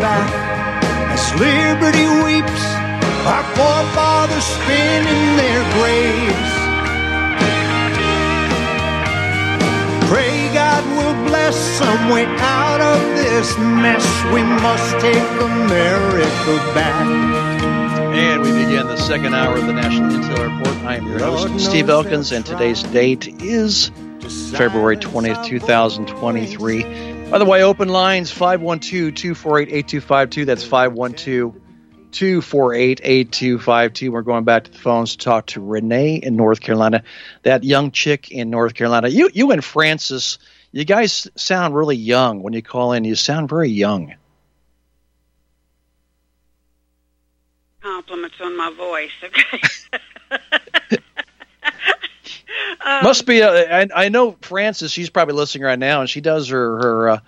back as liberty weeps, our forefathers spin in their graves. Pray God will bless some way out of this mess. We must take America back. And we begin the second hour of the National Intel Report. I am your host, Steve Elkins, and today's date is February 20th, 2023. By the way, open lines 512 248 8252. That's 512 248 8252. We're going back to the phones to talk to Renee in North Carolina, that young chick in North Carolina. You, you and Frances, you guys sound really young when you call in. You sound very young. Compliments on my voice, okay? Um, Must be. A, I, I know Frances. She's probably listening right now, and she does her her uh,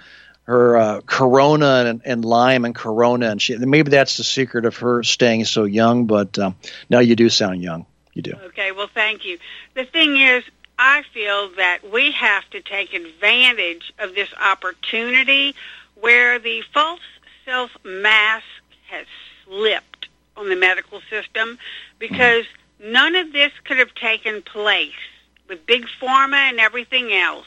her uh, Corona and, and lime and Corona, and she maybe that's the secret of her staying so young. But um, no, you do sound young. You do. Okay. Well, thank you. The thing is, I feel that we have to take advantage of this opportunity where the false self mask has slipped on the medical system because none of this could have taken place with big pharma and everything else,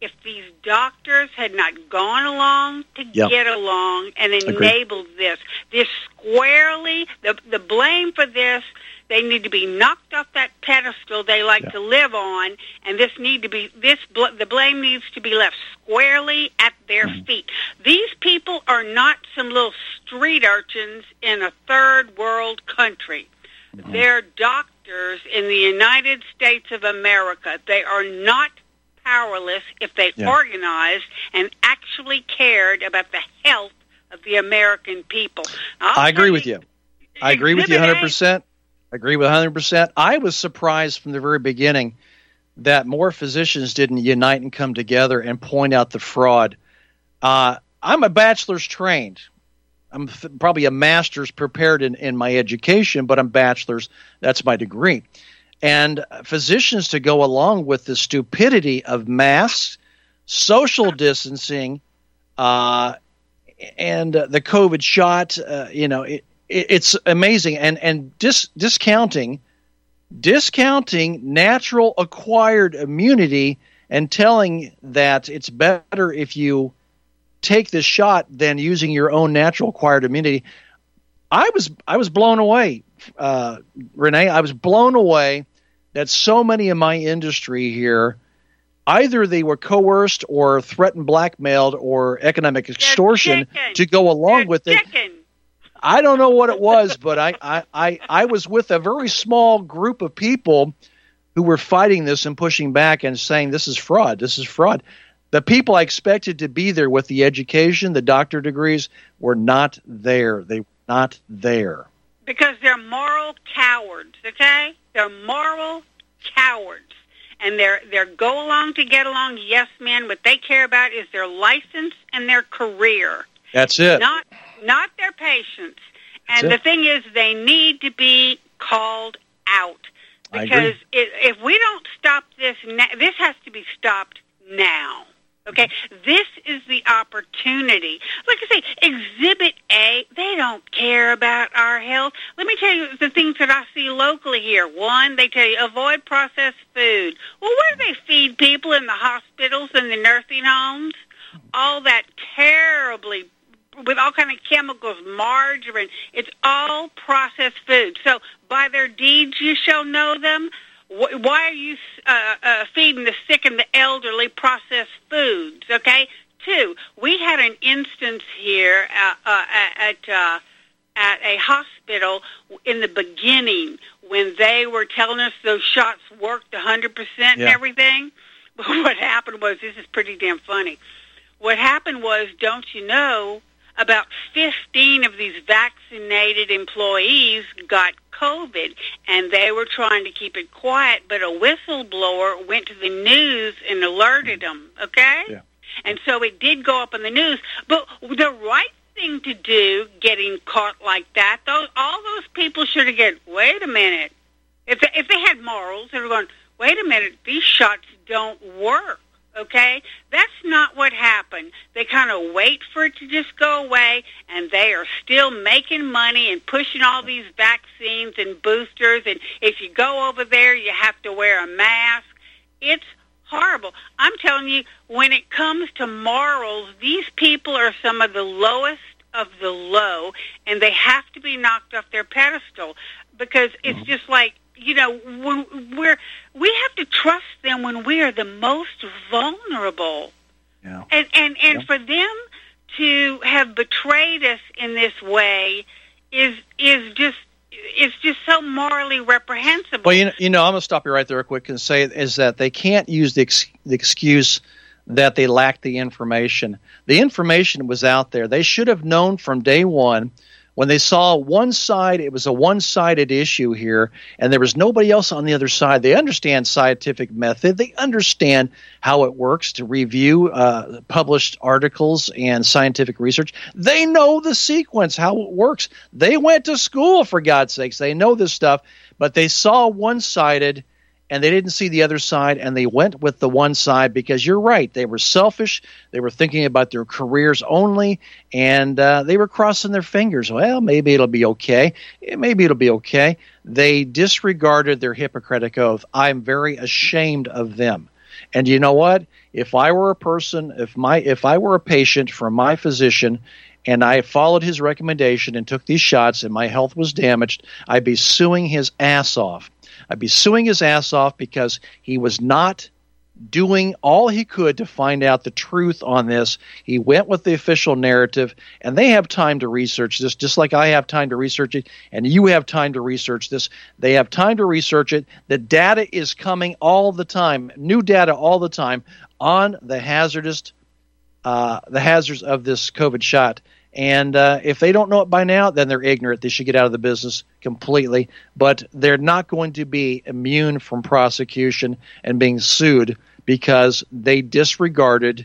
if these doctors had not gone along to yep. get along and enabled Agreed. this, this squarely, the the blame for this, they need to be knocked off that pedestal they like yeah. to live on, and this need to be this the blame needs to be left squarely at their mm-hmm. feet. These people are not some little street urchins in a third world country. Mm-hmm. They're doctors in the United States of America. They are not powerless if they yeah. organized and actually cared about the health of the American people. I'll i agree with you. I agree with you 100%. I agree with 100%. I was surprised from the very beginning that more physicians didn't unite and come together and point out the fraud. Uh, I'm a bachelor's trained. I'm probably a master's prepared in, in my education, but I'm bachelor's. That's my degree. And physicians to go along with the stupidity of masks, social distancing, uh, and uh, the COVID shot, uh, you know, it, it, it's amazing. And and dis- discounting, discounting natural acquired immunity and telling that it's better if you take this shot than using your own natural acquired immunity. I was I was blown away, uh, Renee. I was blown away that so many in my industry here, either they were coerced or threatened, blackmailed, or economic extortion to go along They're with chicken. it. I don't know what it was, but I, I, I, I was with a very small group of people who were fighting this and pushing back and saying this is fraud. This is fraud. The people I expected to be there with the education, the doctor degrees, were not there. They were not there. Because they're moral cowards, okay? They're moral cowards. And they're they're go along to get along, yes men. What they care about is their license and their career. That's it. Not not their patients. And the thing is they need to be called out. Because if we don't stop this, this has to be stopped now. Okay, this is the opportunity. Like I say, Exhibit A, they don't care about our health. Let me tell you the things that I see locally here. One, they tell you avoid processed food. Well, where do they feed people in the hospitals and the nursing homes? All that terribly with all kind of chemicals, margarine. It's all processed food. So by their deeds you shall know them. Why are you uh, uh, feeding the sick and the elderly processed foods? Okay. Two, we had an instance here uh, uh, at uh, at a hospital in the beginning when they were telling us those shots worked 100% and everything. But what happened was, this is pretty damn funny. What happened was, don't you know, about 15 of these vaccinated employees got COVID, and they were trying to keep it quiet, but a whistleblower went to the news and alerted them, okay? Yeah. And so it did go up in the news. But the right thing to do, getting caught like that, those all those people should have get, wait a minute. If they, if they had morals, they were going, wait a minute, these shots don't work okay? That's not what happened. They kind of wait for it to just go away, and they are still making money and pushing all these vaccines and boosters. And if you go over there, you have to wear a mask. It's horrible. I'm telling you, when it comes to morals, these people are some of the lowest of the low, and they have to be knocked off their pedestal because it's mm-hmm. just like you know, we're we have to trust them when we are the most vulnerable. Yeah. And and and yeah. for them to have betrayed us in this way is is just it's just so morally reprehensible. Well, you know, you know, I'm going to stop you right there real quick and say is that they can't use the, ex- the excuse that they lacked the information. The information was out there. They should have known from day one when they saw one side, it was a one sided issue here, and there was nobody else on the other side. They understand scientific method, they understand how it works to review uh, published articles and scientific research. They know the sequence, how it works. They went to school, for God's sakes. They know this stuff, but they saw one sided and they didn't see the other side and they went with the one side because you're right they were selfish they were thinking about their careers only and uh, they were crossing their fingers well maybe it'll be okay maybe it'll be okay. They disregarded their hippocratic oath. I'm very ashamed of them. And you know what? If i were a person if my if i were a patient from my physician and I followed his recommendation and took these shots and my health was damaged, I'd be suing his ass off I'd be suing his ass off because he was not doing all he could to find out the truth on this. He went with the official narrative, and they have time to research this, just like I have time to research it, and you have time to research this. They have time to research it. The data is coming all the time, new data all the time on the hazardous, uh, the hazards of this COVID shot. And uh, if they don't know it by now, then they're ignorant. They should get out of the business completely. But they're not going to be immune from prosecution and being sued because they disregarded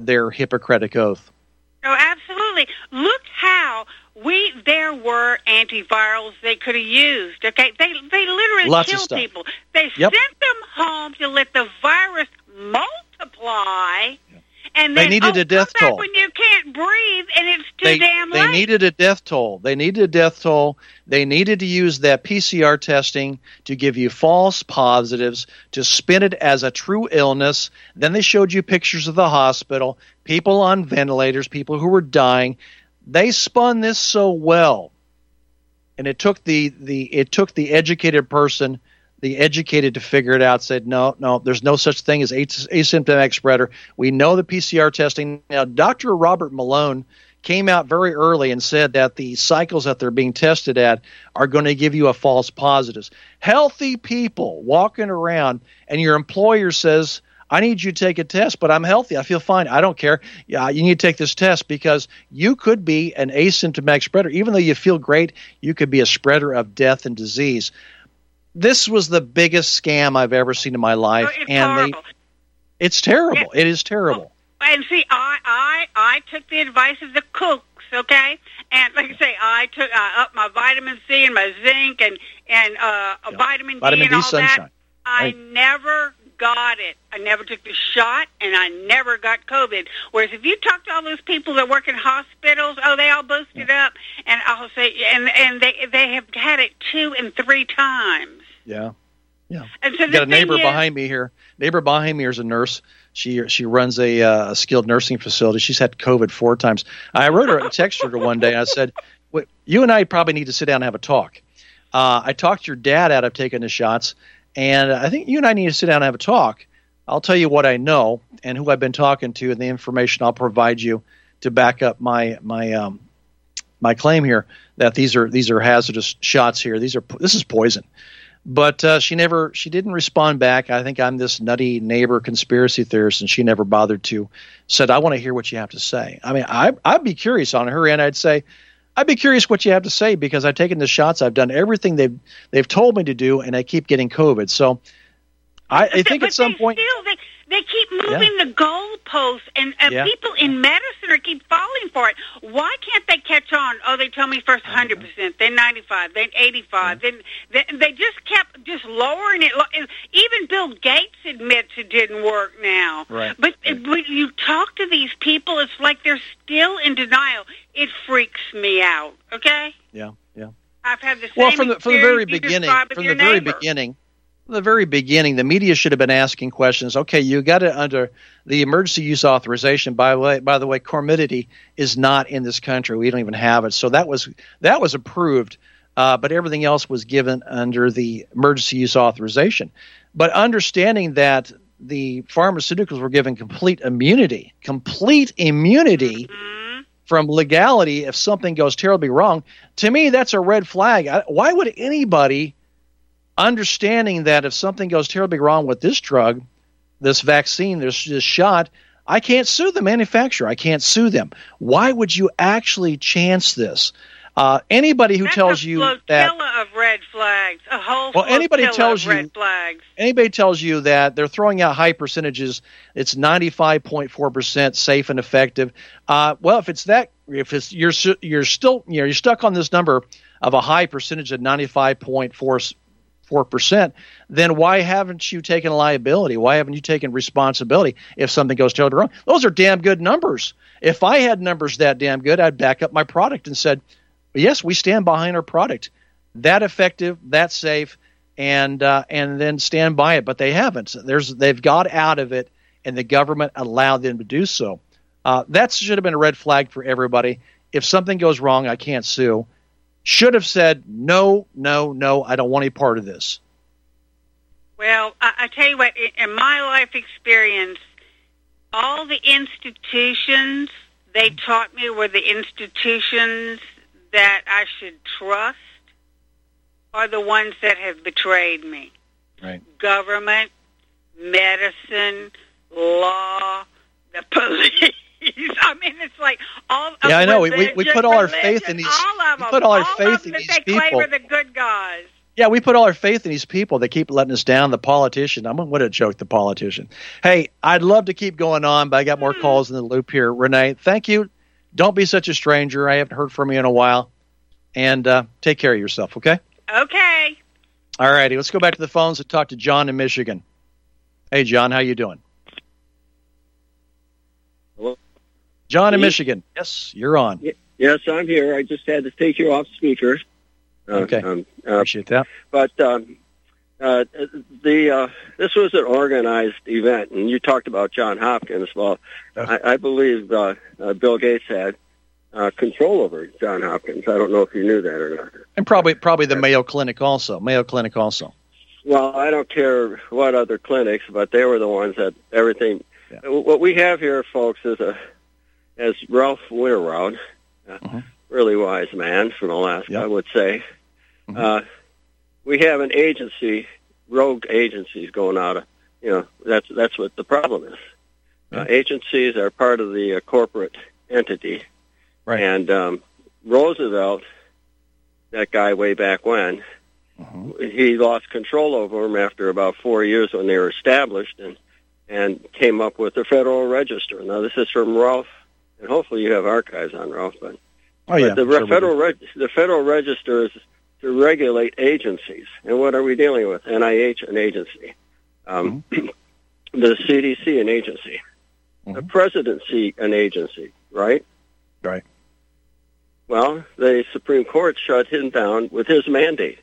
their Hippocratic oath. Oh, absolutely. Look how we there were antivirals they could have used. Okay, they they literally Lots killed people. They yep. sent them home to let the virus multiply. And then, they needed oh, a death toll when you can't breathe and it's too they, damn late. They needed a death toll. They needed a death toll. They needed to use that PCR testing to give you false positives to spin it as a true illness. Then they showed you pictures of the hospital, people on ventilators, people who were dying. They spun this so well, and it took the the it took the educated person the educated to figure it out said no no there's no such thing as asymptomatic spreader we know the pcr testing now dr robert malone came out very early and said that the cycles that they're being tested at are going to give you a false positives healthy people walking around and your employer says I need you to take a test, but I'm healthy. I feel fine. I don't care. Yeah, you need to take this test because you could be an asymptomatic spreader. Even though you feel great, you could be a spreader of death and disease this was the biggest scam I've ever seen in my life, it's and horrible. they, it's terrible. Yeah. It is terrible. And see, I, I, I took the advice of the cooks, okay, and like I say, I took uh, up my vitamin C and my zinc and and uh, yeah. vitamin D vitamin and D all sunshine. that. I right. never got it. I never took the shot, and I never got COVID. Whereas if you talk to all those people that work in hospitals, oh, they all boosted yeah. up, and I'll say, and and they they have had it two and three times. Yeah. Yeah. And so got a neighbor is, behind me here. Neighbor behind me is a nurse. She she runs a, uh, skilled nursing facility. She's had COVID four times. I wrote her a text her one day. I said, "You and I probably need to sit down and have a talk." Uh, I talked your dad out of taking the shots, and I think you and I need to sit down and have a talk. I'll tell you what I know and who I've been talking to, and the information I'll provide you to back up my my um, my claim here that these are these are hazardous shots here. These are this is poison. But uh, she never she didn't respond back. I think I'm this nutty neighbor conspiracy theorist, and she never bothered to. Said I want to hear what you have to say. I mean, I I'd be curious on her end. I'd say. I'd be curious what you have to say because I've taken the shots. I've done everything they've they've told me to do, and I keep getting COVID. So, I, I think at some point, still, they, they keep moving yeah. the goalposts, and uh, yeah. people in medicine are keep falling for it. Why can't they catch on? Oh, they told me first 100 percent, then 95, then 85, then they, they just kept just lowering it. Even Bill Gates admits it didn't work now. Right. But when you talk to these people, it's like they're still in denial. It freaks me out. Okay. Yeah. Yeah. I've had the same well from the from the very beginning. From the very beginning the very beginning, the media should have been asking questions. Okay, you got it under the emergency use authorization. By the way, by the way, Comirnaty is not in this country. We don't even have it. So that was that was approved, uh, but everything else was given under the emergency use authorization. But understanding that the pharmaceuticals were given complete immunity, complete immunity. From legality, if something goes terribly wrong, to me that's a red flag. Why would anybody understanding that if something goes terribly wrong with this drug, this vaccine, this, this shot, I can't sue the manufacturer. I can't sue them. Why would you actually chance this? Uh, anybody who That's tells you that of red flags, a whole well, anybody tells you flags. anybody tells you that they're throwing out high percentages, it's ninety five point four percent safe and effective. Uh, well, if it's that, if it's you're you're still you know you're stuck on this number of a high percentage of ninety five point four 4%, then why haven't you taken liability? Why haven't you taken responsibility if something goes terribly wrong? Those are damn good numbers. If I had numbers that damn good, I'd back up my product and said, yes, we stand behind our product. That effective, that safe, and uh, and then stand by it. But they haven't. There's they've got out of it, and the government allowed them to do so. Uh, that should have been a red flag for everybody. If something goes wrong, I can't sue should have said, no, no, no, I don't want any part of this? Well, I, I tell you what, in my life experience, all the institutions they taught me were the institutions that I should trust are the ones that have betrayed me. Right. Government, medicine, law, the police. I mean, it's like all. Yeah, I know. We, we, we put all our faith in these. All of them. We put all, all our faith in these they people. Claim are the good guys. Yeah, we put all our faith in these people. They keep letting us down. The politician. I'm what a joke. The politician. Hey, I'd love to keep going on, but I got more mm. calls in the loop here. Renee, thank you. Don't be such a stranger. I haven't heard from you in a while, and uh, take care of yourself. Okay. Okay. All righty. Let's go back to the phones and talk to John in Michigan. Hey, John, how you doing? Hello. John in Michigan. Yes, you're on. Yes, I'm here. I just had to take you off speaker. Uh, okay. Um, uh, Appreciate that. But um, uh, the uh, this was an organized event, and you talked about John Hopkins. Well, I, I believe uh, uh, Bill Gates had uh, control over John Hopkins. I don't know if you knew that or not. And probably probably the Mayo Clinic also. Mayo Clinic also. Well, I don't care what other clinics, but they were the ones that everything. Yeah. What we have here, folks, is a as Ralph Winterrowd, a uh-huh. really wise man from Alaska, yep. I would say, uh-huh. uh, we have an agency, rogue agencies going out. Of, you know, that's that's what the problem is. Uh, agencies are part of the uh, corporate entity, right. and um, Roosevelt, that guy way back when, uh-huh. he lost control over them after about four years when they were established, and and came up with the Federal Register. Now, this is from Ralph and hopefully you have archives on Ralph. But, oh yeah, but the sure federal reg- the federal register is to regulate agencies, and what are we dealing with? NIH, an agency, um, mm-hmm. the CDC, an agency, mm-hmm. the presidency, an agency, right? Right. Well, the Supreme Court shut him down with his mandate.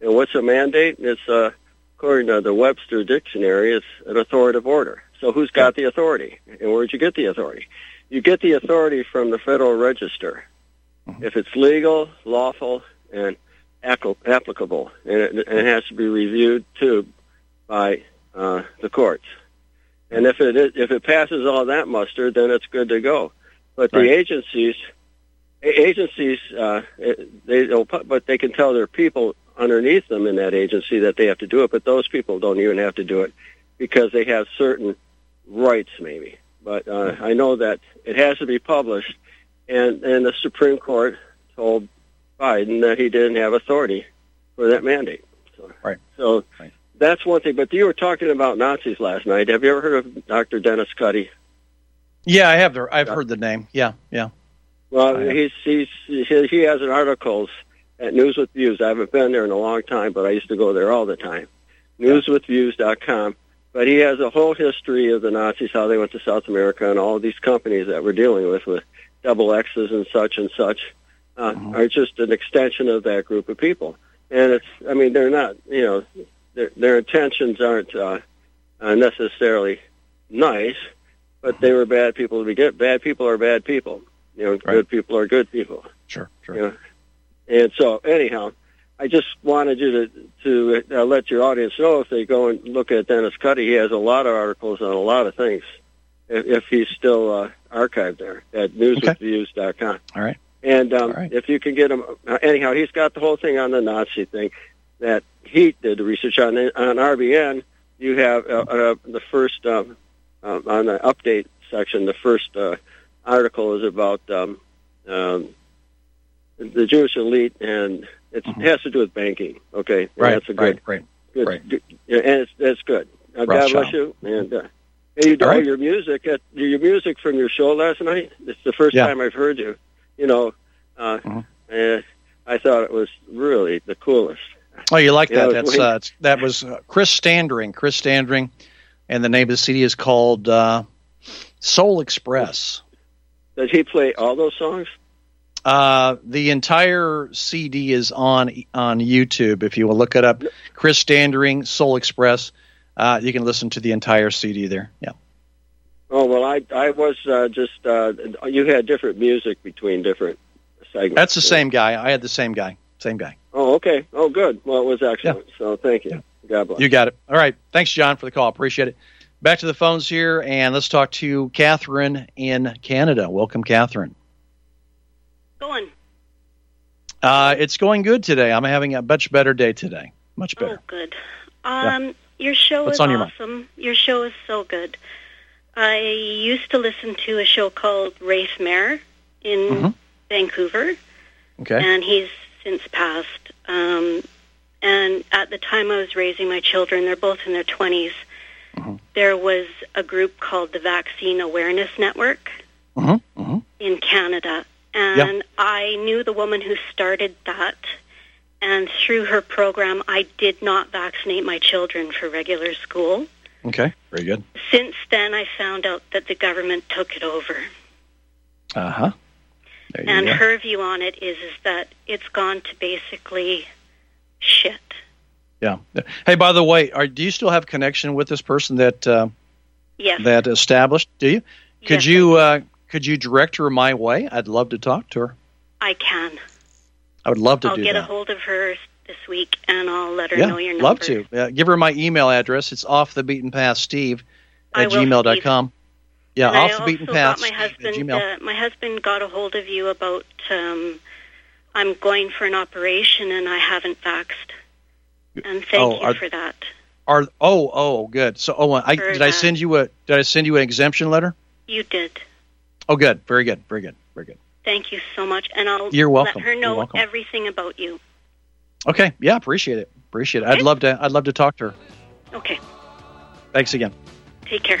And what's a mandate? It's uh, according to the Webster Dictionary, it's an authoritative order. So who's got the authority? And where'd you get the authority? You get the authority from the Federal Register. Mm-hmm. If it's legal, lawful, and applicable, and it, and it, has to be reviewed too by uh, the courts. And if it if it passes all that muster, then it's good to go. But right. the agencies agencies uh, they but they can tell their people underneath them in that agency that they have to do it, but those people don't even have to do it because they have certain rights, maybe. But uh, I know that it has to be published, and and the Supreme Court told Biden that he didn't have authority for that mandate. So, right. So right. that's one thing. But you were talking about Nazis last night. Have you ever heard of Dr. Dennis Cuddy? Yeah, I have. I've heard the name. Yeah, yeah. Well, he's, he's he has an articles at News with Views. I haven't been there in a long time, but I used to go there all the time. Newswithviews.com. But he has a whole history of the Nazis, how they went to South America, and all of these companies that we're dealing with, with double X's and such and such, uh, mm-hmm. are just an extension of that group of people. And it's, I mean, they're not, you know, their, their intentions aren't uh, uh, necessarily nice, but they were bad people to begin. Bad people are bad people. You know, right. good people are good people. Sure, sure. You know? And so, anyhow, I just wanted you to to uh, let your audience know if they go and look at Dennis Cuddy, he has a lot of articles on a lot of things. If, if he's still uh, archived there at newswithviews.com. Okay. All right. And um, right. if you can get him, uh, anyhow, he's got the whole thing on the Nazi thing that he did the research on. On RBN, you have uh, uh, the first um, uh, on the update section. The first uh, article is about um, um, the Jewish elite, and it mm-hmm. has to do with banking. Okay, and right. That's a good, right. Good, right. Good, and it's that's good. Uh, God bless you, and. Uh, and you do right. your music at your music from your show last night. It's the first yeah. time I've heard you you know, uh, mm-hmm. and I thought it was really the coolest. Oh, you like that? That's uh, that was uh, Chris Standring. Chris Standring, and the name of the CD is called uh, Soul Express. Does he play all those songs? Uh, the entire CD is on on YouTube. If you will look it up, Chris Standring, Soul Express, uh, you can listen to the entire CD there. Yeah. Oh well, I I was uh, just uh, you had different music between different segments. That's the same guy. I had the same guy. Same guy. Oh, okay. Oh, good. Well, it was excellent. Yeah. So thank you. Yeah. God bless. You got it. All right. Thanks, John, for the call. Appreciate it. Back to the phones here, and let's talk to Catherine in Canada. Welcome, Catherine. Going. Uh, it's going good today. I'm having a much better day today. Much better. Oh, good. Um, yeah. Your show What's is on awesome. Your, your show is so good. I used to listen to a show called Rafe Mair in mm-hmm. Vancouver. Okay. And he's since passed. Um, and at the time I was raising my children, they're both in their 20s, mm-hmm. there was a group called the Vaccine Awareness Network mm-hmm. mm-hmm. in Canada. And I knew the woman who started that. And through her program, I did not vaccinate my children for regular school. Okay, very good. Since then, I found out that the government took it over. Uh huh. And her view on it is is that it's gone to basically shit. Yeah. Hey, by the way, are, do you still have connection with this person that uh, yes. that established? Do you? Could yes, you uh, could you direct her my way? I'd love to talk to her. I can. I would love to I'll do get a hold of her this week, and I'll let her yeah, know your number. love to. Yeah, give her my email address. It's off the beaten path, Steve at gmail.com. Yeah, and off I the beaten path. My husband, Gmail. uh, my husband got a hold of you about um, I'm going for an operation and I haven't vaxed. And thank oh, you are, for that. Are oh oh good. So oh I did I send you a did I send you an exemption letter? You did. Oh good, very good, very good, very good. Thank you so much, and I'll You're welcome. let her know everything about you. Okay, yeah, appreciate it. Appreciate it. I'd love to I'd love to talk to her. Okay. Thanks again. Take care.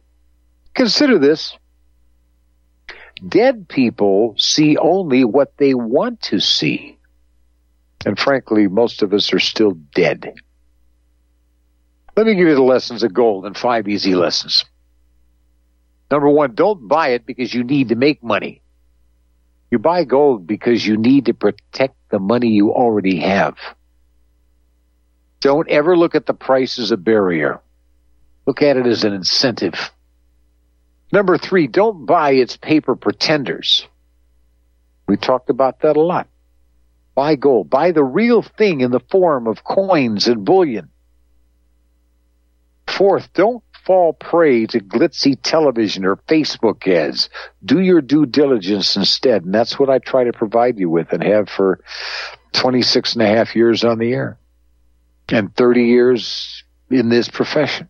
Consider this. Dead people see only what they want to see. And frankly, most of us are still dead. Let me give you the lessons of gold in five easy lessons. Number one, don't buy it because you need to make money. You buy gold because you need to protect the money you already have. Don't ever look at the price as a barrier. Look at it as an incentive. Number three, don't buy its paper pretenders. We talked about that a lot. Buy gold. Buy the real thing in the form of coins and bullion. Fourth, don't fall prey to glitzy television or Facebook ads. Do your due diligence instead. And that's what I try to provide you with and have for 26 and a half years on the air and 30 years in this profession.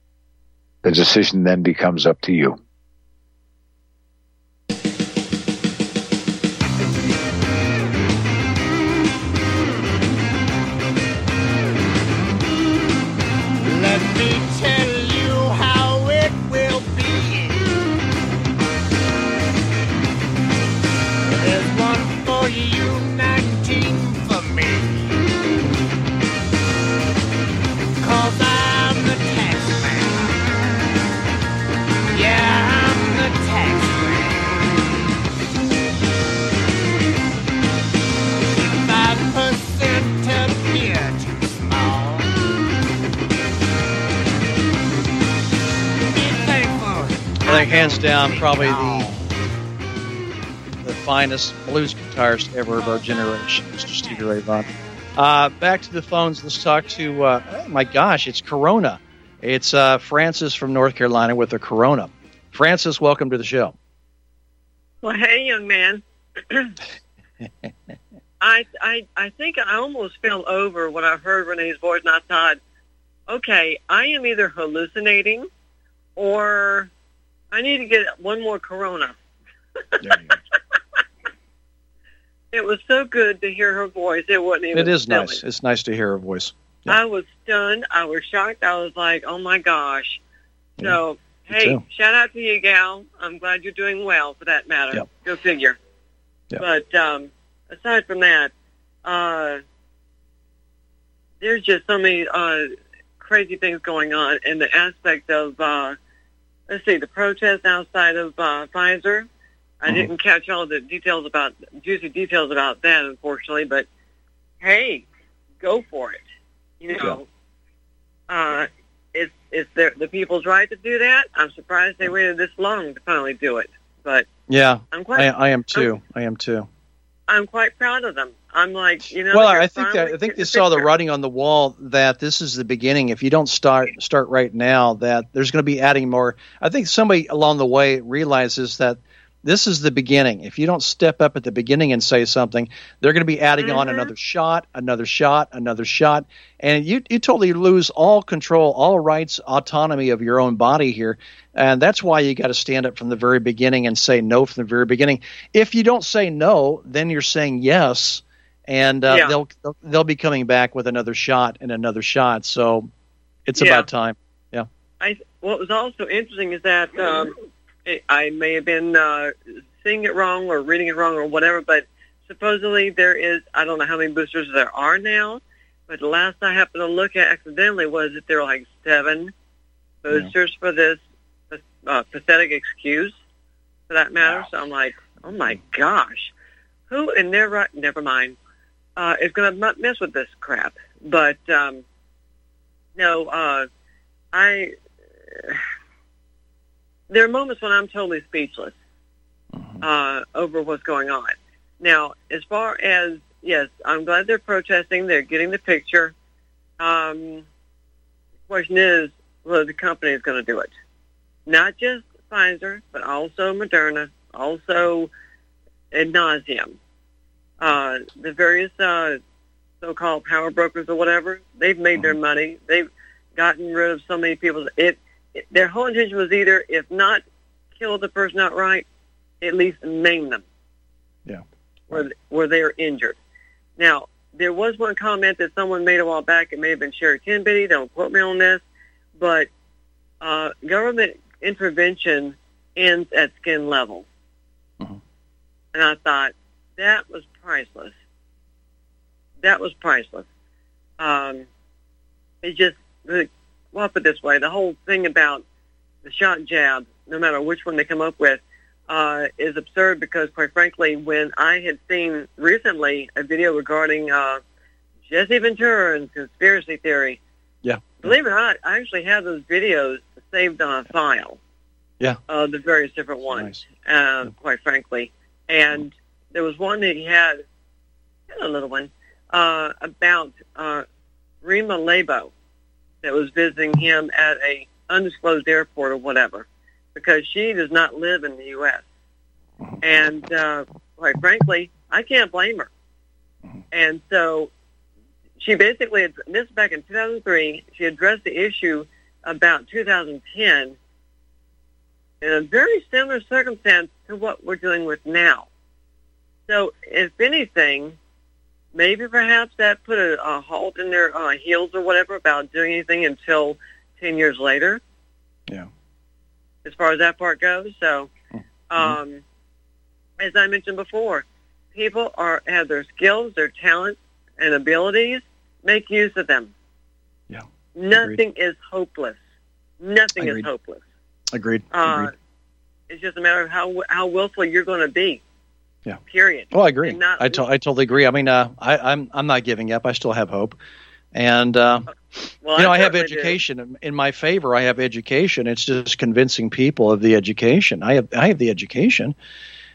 The decision then becomes up to you. Hands down, probably the the finest blues guitarist ever of our generation, Mr. Stevie Ray Vaughan. Uh, back to the phones. Let's talk to. Uh, oh my gosh, it's Corona. It's uh, Frances from North Carolina with a Corona. Frances, welcome to the show. Well, hey, young man. I, I, I think I almost fell over when I heard Renee's voice, and I thought, okay, I am either hallucinating or I need to get one more Corona. It was so good to hear her voice. It wasn't even. It is silly. nice. It's nice to hear her voice. I was stunned. I was shocked. I was like, oh my gosh. So, me hey, too. shout out to you, gal. I'm glad you're doing well for that matter. Yep. Go figure. Yep. But um, aside from that, uh, there's just so many uh, crazy things going on in the aspect of, uh, let's see, the protest outside of uh, Pfizer. I Mhm. didn't catch all the details about, juicy details about that, unfortunately, but hey, go for it. You know, uh, it's it's their, the people's right to do that. I'm surprised they waited this long to finally do it. but Yeah, I'm quite I, I am too. I am too. I'm quite proud of them. I'm like, you know, well, I think that I think they the saw the writing on the wall that this is the beginning. If you don't start start right now, that there's going to be adding more. I think somebody along the way realizes that this is the beginning. If you don't step up at the beginning and say something, they're going to be adding on Mhm. another shot, another shot, another shot, and you you totally lose all control, all rights, autonomy of your own body here. And that's why you got to stand up from the very beginning and say no from the very beginning. If you don't say no, then you're saying yes and uh, Yeah. they'll, they'll be coming back with another shot and another shot. So it's Yeah. about time. Yeah. I what was also interesting is that um, I may have been uh, seeing it wrong or reading it wrong or whatever, but supposedly there is I don't know how many boosters there are now, but the last I happened to look at accidentally was that there were like seven boosters for this uh, pathetic excuse, for that matter. So I'm like, oh my gosh, who in their right? Never mind. Uh, is going to mess with this crap, but um, no, uh, I there are moments when I'm totally speechless uh, over what's going on. Now, as far as yes, I'm glad they're protesting. They're getting the picture. Um, the question is, whether the company is going to do it. Not just Pfizer, but also Moderna, also ad nauseum. Uh, the various uh, so-called power brokers or whatever, they've made their money. They've gotten rid of so many people. It, it their whole intention was either, if not kill the person outright, at least maim them. Yeah. Where where they are injured. Now there was one comment that someone made a while back. It may have been Sherri Tenpenny. Don't quote me on this, but uh, government intervention ends at skin level. And I thought that was priceless. That was priceless. Um, it just, the, well, I'll put this way, the whole thing about the shot jab, no matter which one they come up with, uh, is absurd because, quite frankly, when I had seen recently a video regarding uh, Jesse Ventura and conspiracy theory, Yeah. believe it or not, I actually have those videos saved on a file Yeah. of the various different ones, uh, quite frankly. And there was one that he had, had a little one, uh, about uh, Rima Laibow that was visiting him at a undisclosed airport or whatever, because she does not live in the U.S. And uh, quite frankly, I can't blame her. And so she basically, this back in 2003, she addressed the issue about 2010 in a very similar circumstance to what we're dealing with now. So, if anything, maybe perhaps that put a, a halt in their uh, heels or whatever about doing anything until 10 years later. Yeah. As far as that part goes. So, um, as I mentioned before, people are have their skills, their talents, and abilities. Make use of them. Yeah. Nothing is hopeless. Nothing Agreed. is hopeless. Agreed. Uh, Agreed. it's just a matter of how how willful you're going to be. Yeah. Period. Well, I agree. I, to- I totally agree. I mean, uh, I, I'm I'm not giving up. I still have hope, and uh, Well, you know, I, have certainly do. education in- in my favor. I have education. It's just convincing people of the education. I have I have the education,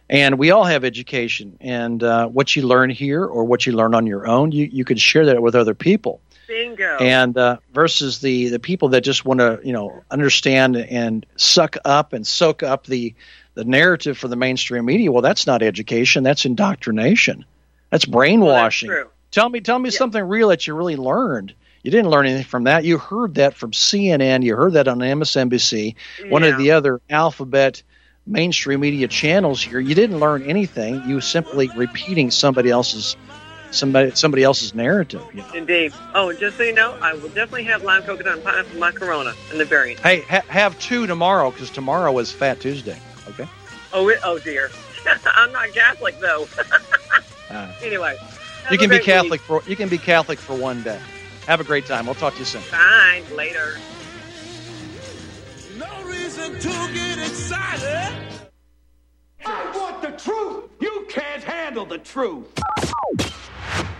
and we all have education. And uh, what you learn here or what you learn on your own, you you can share that with other people. Bingo. and uh, versus the the people that just want to you know understand and suck up and soak up the the narrative for the mainstream media well that's not education that's indoctrination that's brainwashing true. tell me tell me something real that you really learned you didn't learn anything from that you heard that from CNN you heard that on MSNBC one of the other alphabet mainstream media channels here you didn't learn anything you were simply repeating somebody else's somebody somebody else's narrative you know? Indeed. Oh, and just so you know, I will definitely have lime coconut and pineapple Corona in the variant. Hey, ha- have two tomorrow because tomorrow is Fat Tuesday. Okay. Oh, it, oh dear. I'm not Catholic though. Uh, anyway. you can be Catholic week. for you can be Catholic for one day. Have a great time. We'll talk to you soon. Fine. Later. No reason to get excited. I want the truth. You can't handle the truth.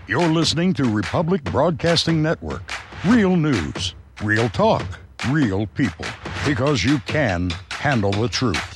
You're listening to Republic Broadcasting Network. Real news, real talk, real people. Because you can handle the truth.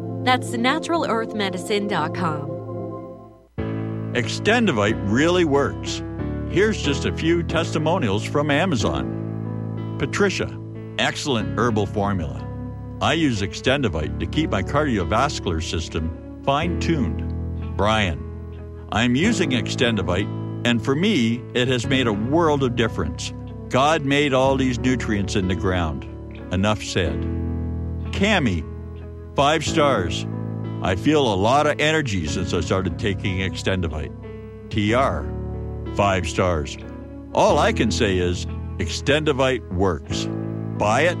That's naturalearthmedicine.com. Extendovite really works. Here's just a few testimonials from Amazon. Patricia, excellent herbal formula. I use Extendovite to keep my cardiovascular system fine tuned. Brian, I'm using Extendovite, and for me, it has made a world of difference. God made all these nutrients in the ground. Enough said. Cami, five stars. I feel a lot of energy since I started taking Extendovite. TR, five stars. All I can say is Extendovite works. Buy it,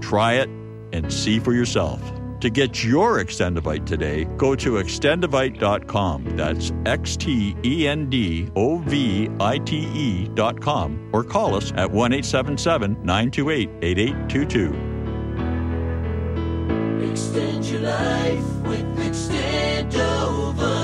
try it, and see for yourself. To get your Extendovite today, go to extendovite.com. That's X T E N D O V I T E.com or call us at 1 877 928 8822. Extend your life with Extendovite.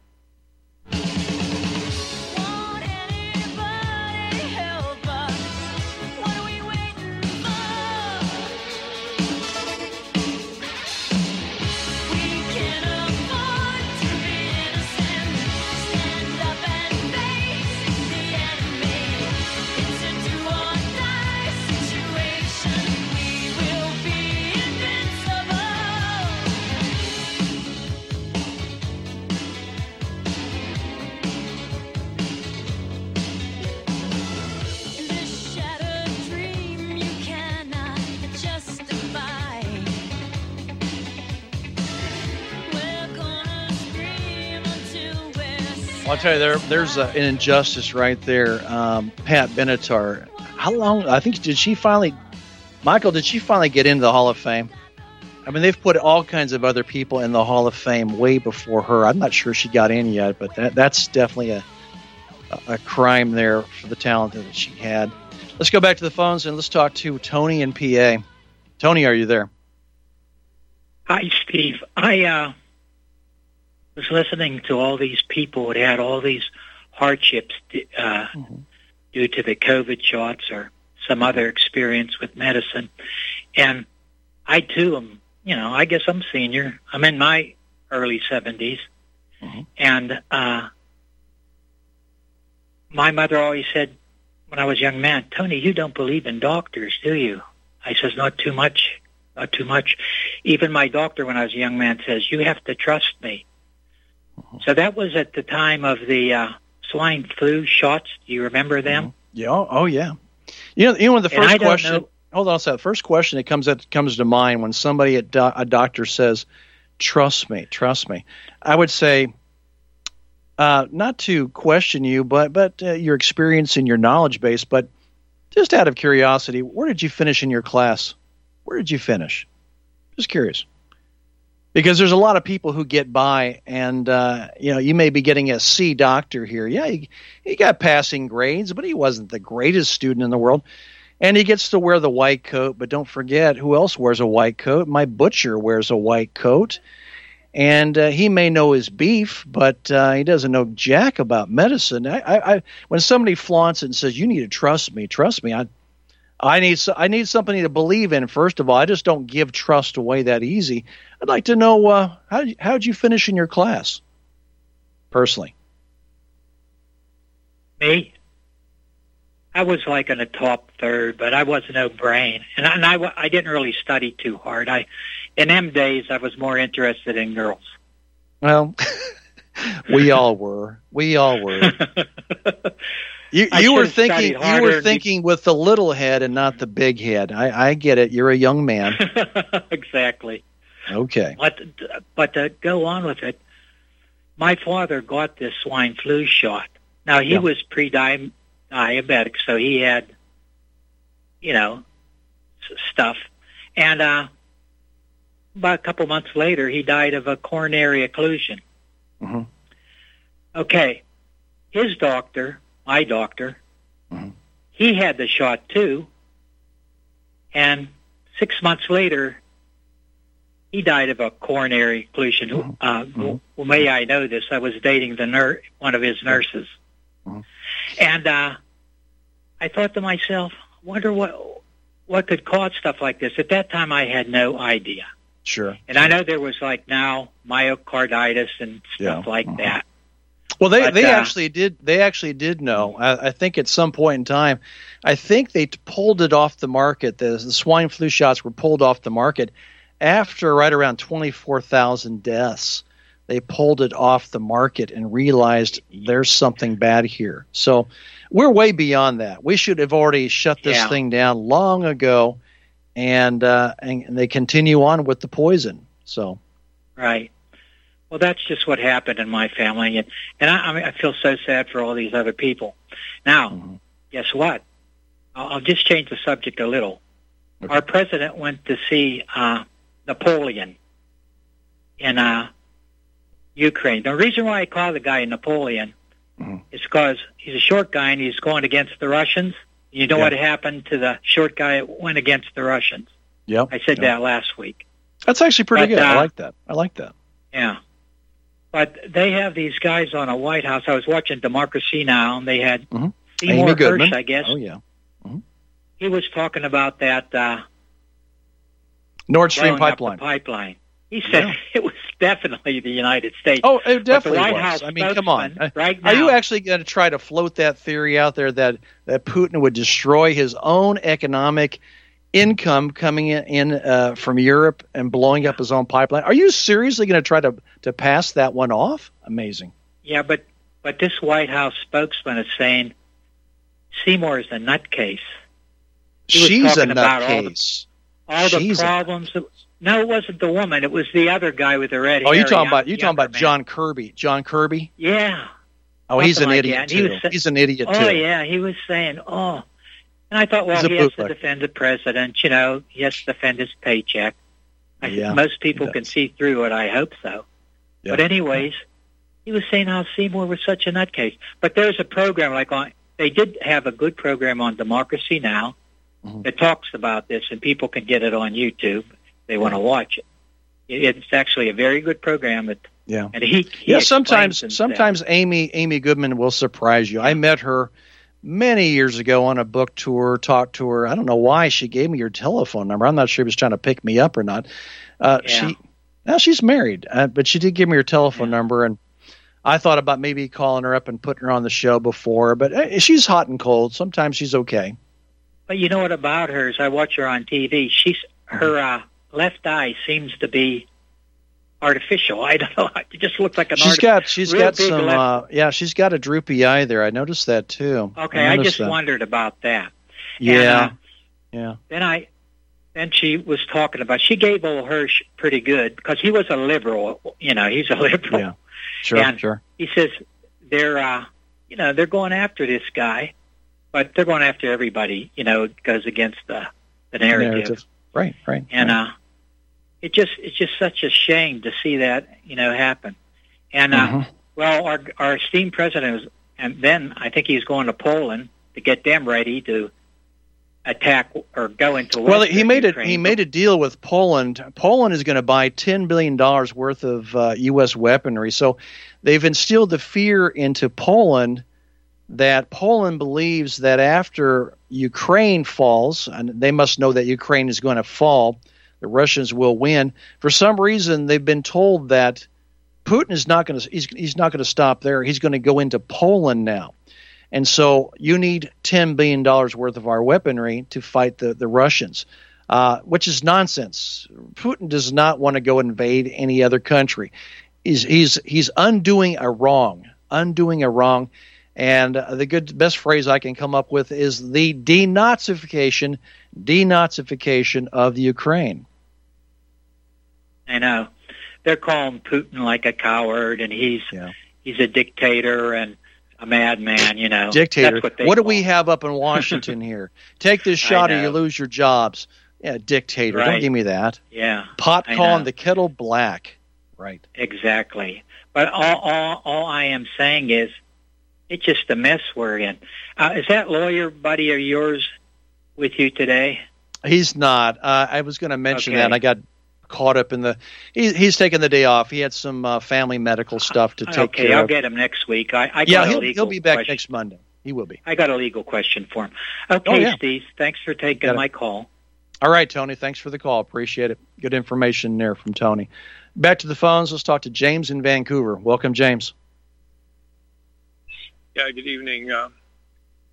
Thank you. I'll tell you, there, there's a, an injustice right there. Um, Pat Benatar, how long? I think did she finally, Michael? Did she finally get into the Hall of Fame? I mean, they've put all kinds of other people in the Hall of Fame way before her. I'm not sure she got in yet, but that, that's definitely a a crime there for the talent that she had. Let's go back to the phones and let's talk to Tony in PA. Tony, are you there? Hi, Steve. I uh, was listening to all these people that had all these hardships uh, due to the COVID shots or some other experience with medicine, and I too am. You know, I guess I'm senior. I'm in my early 70s, and uh, my mother always said when I was a young man, Tony, you don't believe in doctors, do you? I says, not too much, not too much. Even my doctor, when I was a young man, says, you have to trust me. So that was at the time of the uh, swine flu shots. Do you remember them? Yeah. Oh, oh, yeah. You know, you know, the first question. know- Hold on a second. First question that comes that comes to mind when somebody at do, a doctor says, "Trust me, trust me." I would say, uh, not to question you, but but uh, your experience and your knowledge base. But just out of curiosity, where did you finish in your class? Where did you finish? Just curious. Because there's a lot of people who get by, and uh, you know, you may be getting a C doctor here. Yeah, he, he got passing grades, but he wasn't the greatest student in the world. And he gets to wear the white coat, but don't forget who else wears a white coat? My butcher wears a white coat. And uh, he may know his beef, but uh, he doesn't know jack about medicine. I, I, I, when somebody flaunts it and says, "You need to trust me," trust me. I, I need, I need something to believe in. First of all, I just don't give trust away that easy. I'd like to know uh, how how did you finish in your class, personally? Me? I was like in the top third, but I was no brain, and I, and I, I didn't really study too hard. I, in them days, I was more interested in girls. Well, we all were. We all were. You, you were thinking. You were thinking with the little head and not the big head. I, I get it. You're a young man. exactly. Okay. But but to go on with it, my father got this swine flu shot. Now he Yeah. was pre-diabetic, so he had, you know, stuff. And uh, about a couple months later, he died of a coronary occlusion. Mhm. Okay, his doctor, my doctor, mm-hmm. he had the shot too, and six months later, he died of a coronary occlusion. Mm-hmm. Uh, well, mm-hmm. may I know this? I was dating the nur- one of his nurses, and uh, I thought to myself, "Wonder what what could cause stuff like this." At that time, I had no idea, Sure. and I know there was like now myocarditis and stuff like that. Well, they But, they uh, actually did. They actually did know. I, I think at some point in time, I think they t- pulled it off the market. The, the swine flu shots were pulled off the market after right around twenty four thousand deaths. They pulled it off the market and realized there's something bad here. So we're way beyond that. We should have already shut this Yeah. thing down long ago, and uh, and, and they continue on with the poison. So Right. Well, that's just what happened in my family, and and I, I, mean, I feel so sad for all these other people. Now, guess what? I'll, I'll just change the subject a little. Our president went to see uh, Napoleon in uh, Ukraine. The reason why I call the guy Napoleon is because he's a short guy and he's going against the Russians. You know Yeah. what happened to the short guy that went against the Russians? Yep. I said that last week. that's actually pretty But, good. I uh, like that. I like that. Yeah. But they have these guys on a White House. I was watching Democracy Now, and they had Seymour Amy Goodman. Hersh, I guess. Oh yeah. He was talking about that uh, Nord Stream blowing up the pipeline. pipeline. He said Yeah. it was definitely the United States. Oh, it definitely White was. House I mean, come on. Right Are you actually going to try to float that theory out there that that Putin would destroy his own economic income coming in, uh, from Europe and blowing up his own pipeline? Are you seriously going to try to to pass that one off? Amazing. Yeah, but but this White House spokesman is saying Seymour is a nutcase. He She's a about all the- nutcase. All the problems. that- no, it wasn't the woman. It was the other guy with the red Oh, you talking about you talking about man. John Kirby? John Kirby? Yeah. Oh, he's an like idiot he too. was sa- he's an idiot oh, yeah, he was saying, oh. And I thought, well, he has to defend the president. You know, he has to defend his paycheck. I said, Yeah, most people can see through it. I hope so. Yeah. But anyways, he was saying how Seymour was such a nutcase. But there's a program like on. They did have a good program on Democracy Now Mm-hmm. that talks about this, and people can get it on YouTube. If they want to watch it. It- It's actually a very good program. That, Yeah. and he, he yeah, sometimes sometimes Amy Amy Goodman will surprise you. I met her many years ago on a book tour, talk tour. I don't know why she gave me her telephone number. I'm not sure if she was trying to pick me up or not. Uh, Yeah. She now she's married, uh, but she did give me her telephone number, and I thought about maybe calling her up and putting her on the show before. But uh, she's hot and cold. Sometimes she's okay. But you know what about her is I watch her on TV. She's her uh, left eye seems to be artificial. I don't know. It just looks like an She's arti- got she's got some uh, yeah she's got a droopy eye there. I noticed that too. okay, I, noticed just that. wondered about that. Yeah, And, uh, yeah. then I then she was talking about she gave old Hersh pretty good because he was a liberal. You know, he's a liberal. Yeah, sure, And sure. He says they're uh, you know they're going after this guy, but they're going after everybody. You know, it goes against the the narrative. Narrative. Right, right. and right. uh it just it's just such a shame to see that you know happen and uh Mhm. well our our esteemed president was and then i think he's going to poland to get them ready to attack or go into war. Well, he made. Ukraine. He made a deal with Poland. Poland is going to buy ten billion dollars worth of uh, U.S. weaponry. So they've instilled the fear into Poland that Poland believes that after Ukraine falls, and they must know that Ukraine is going to fall, the Russians will win. For some reason, they've been told that Putin is not going to. He's, he's not going to stop there. He's going to go into Poland now. And so you need $10 billion worth of our weaponry to fight the, the Russians, uh, which is nonsense. Putin does not want to go invade any other country. He's, he's, he's undoing a wrong, undoing a wrong. And uh, the good best phrase I can come up with is the denazification, denazification of the Ukraine. I know they're calling putin like a coward and he's he's a dictator and a madman you know Dictator. That's what, they what do we have up in Washington here? Take this shot or you lose your jobs. Yeah, dictator. Don't give me that. yeah Pot calling the kettle black. Right. Exactly. But all, all, all I am saying is, it's just a mess we're in. Uh, is that lawyer buddy of yours with you today? He's not. Uh, I was going to mention Okay. that. I got caught up in the. He, he's taking the day off. He had some uh, family medical stuff to take care of. okay, I'll get him next week. I, I got yeah, a he'll, legal he'll be back question. next Monday. He will be. I got a legal question for him. Okay, Oh, yeah. Steve, thanks for taking my call. All right, Tony. Thanks for the call. Appreciate it. Good information there from Tony. Back to the phones. Let's talk to James in Vancouver. Welcome, James. Yeah, good evening. Uh,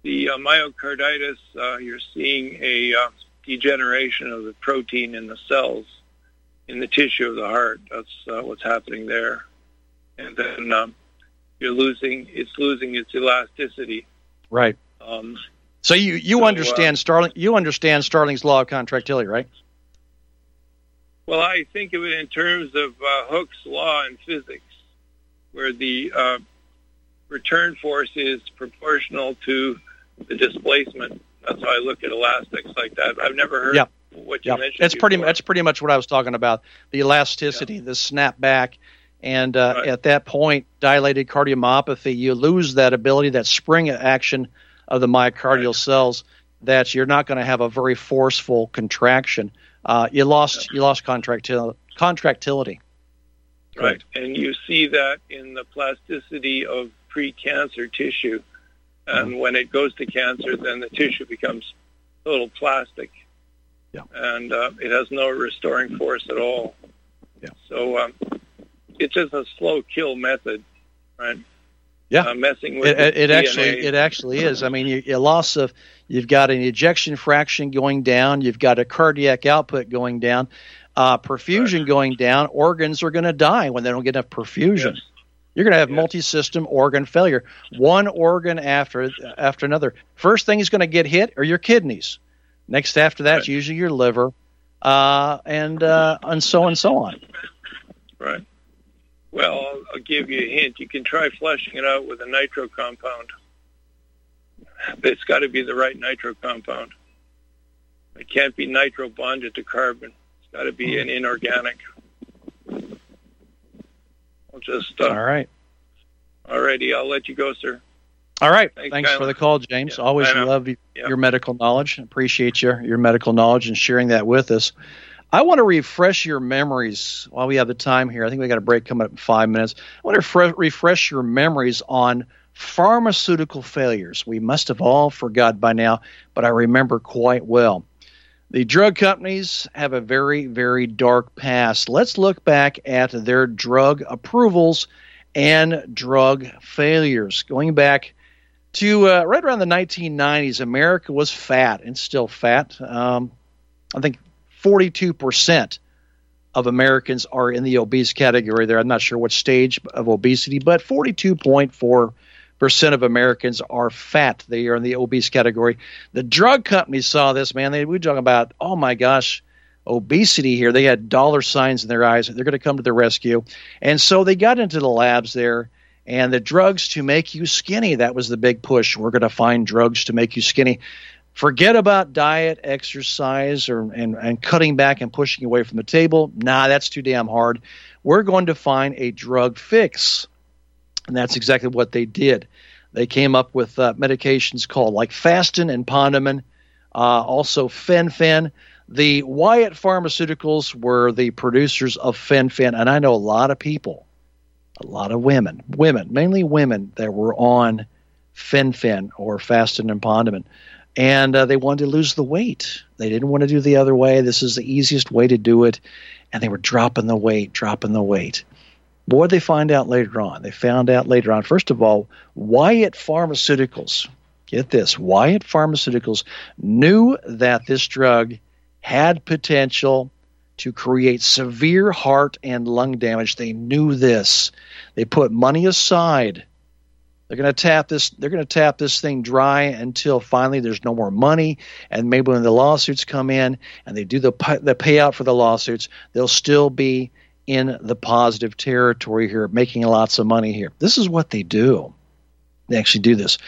the uh, myocarditis, uh, you're seeing a uh, degeneration of the protein in the cells in the tissue of the heart. That's uh, what's happening there. And then um, you're losing, it's losing its elasticity. Right. Um, So you you So, uh, understand Starling you understand Starling's law of contractility, right? well, I think of it in terms of uh, Hooke's law in physics, where the uh, return force is proportional to the displacement. That's how I look at elastics like that. I've never heard Yep. What you Yeah, mentioned. that's pretty. before. That's pretty much what I was talking about. The elasticity, the snap back, and uh, at that point, dilated cardiomyopathy. You lose that ability, that spring action of the myocardial cells. That you're not going to have a very forceful contraction. Uh, you lost. You lost contractil- contractility. Right. And you see that in the plasticity of pre-cancer tissue. And Mm-hmm. when it goes to cancer, then the tissue becomes a little plastic. Yeah. And uh, it has no restoring force at all. Yeah. So um, it's just a slow kill method, right? Yeah. Uh, messing with It, it, DNA. actually it actually is. I mean, you, you loss of you've got an ejection fraction going down, you've got a cardiac output going down, uh, perfusion going down. Organs are going to die when they don't get enough perfusion. You're going to have multi-system organ failure, one organ after after another. First thing is going to get hit are your kidneys. Next after that's usually your liver, uh, and uh, and so and so on. Right. Well, I'll, I'll give you a hint. You can try flushing it out with a nitro compound. But it's got to be the right nitro compound. It can't be nitro bonded to carbon. It's got to be an inorganic. I'll just. Uh, All right. Alrighty, I'll let you go, sir. All right. Thanks, Thanks, for the call, James. Always love you, Yeah. your medical knowledge. Appreciate your your medical knowledge and sharing that with us. I want to refresh your memories while we have the time here. I think we got a break coming up in five minutes. I want to fre- refresh your memories on pharmaceutical failures. We must have all forgot by now, but I remember quite well. The drug companies have a very, very dark past. Let's look back at their drug approvals and drug failures. Going back to uh, right around the 1990s, America was fat and still fat. Um, I think 42% of Americans are in the obese category there. I'm not sure what stage of obesity, but 42.4% of Americans are fat. They are in the obese category. The drug companies saw this, man. They we were talking about, oh my gosh, obesity here. They had dollar signs in their eyes. They're going to come to the rescue. And so they got into the labs there And the drugs to make you skinny, that was the big push. We're going to find drugs to make you skinny. Forget about diet, exercise, or and, and cutting back and pushing away from the table. Nah, that's too damn hard. We're going to find a drug fix. And that's exactly what they did. They came up with uh, medications called like Fastin and Pondimin, uh, also Fen-Phen. The Wyeth Pharmaceuticals were the producers of Fen-Phen, and I know a lot of people, a lot of women, women, mainly women that were on Fen-Phen or Fastin and Pondimin and uh, they wanted to lose the weight. They didn't want to do the other way. This is the easiest way to do it, and they were dropping the weight, dropping the weight. What did they find out later on? They found out later on, first of all, Wyeth Pharmaceuticals, get this, Wyeth Pharmaceuticals knew that this drug had potential to create severe heart and lung damage. They knew this. They put money aside they're going to tap this. They're going to tap this thing dry until finally there's no more money, and maybe when the lawsuits come in and they do the the payout for the lawsuits, they'll still be in the positive territory here, making lots of money here. This is what they do. They actually do this.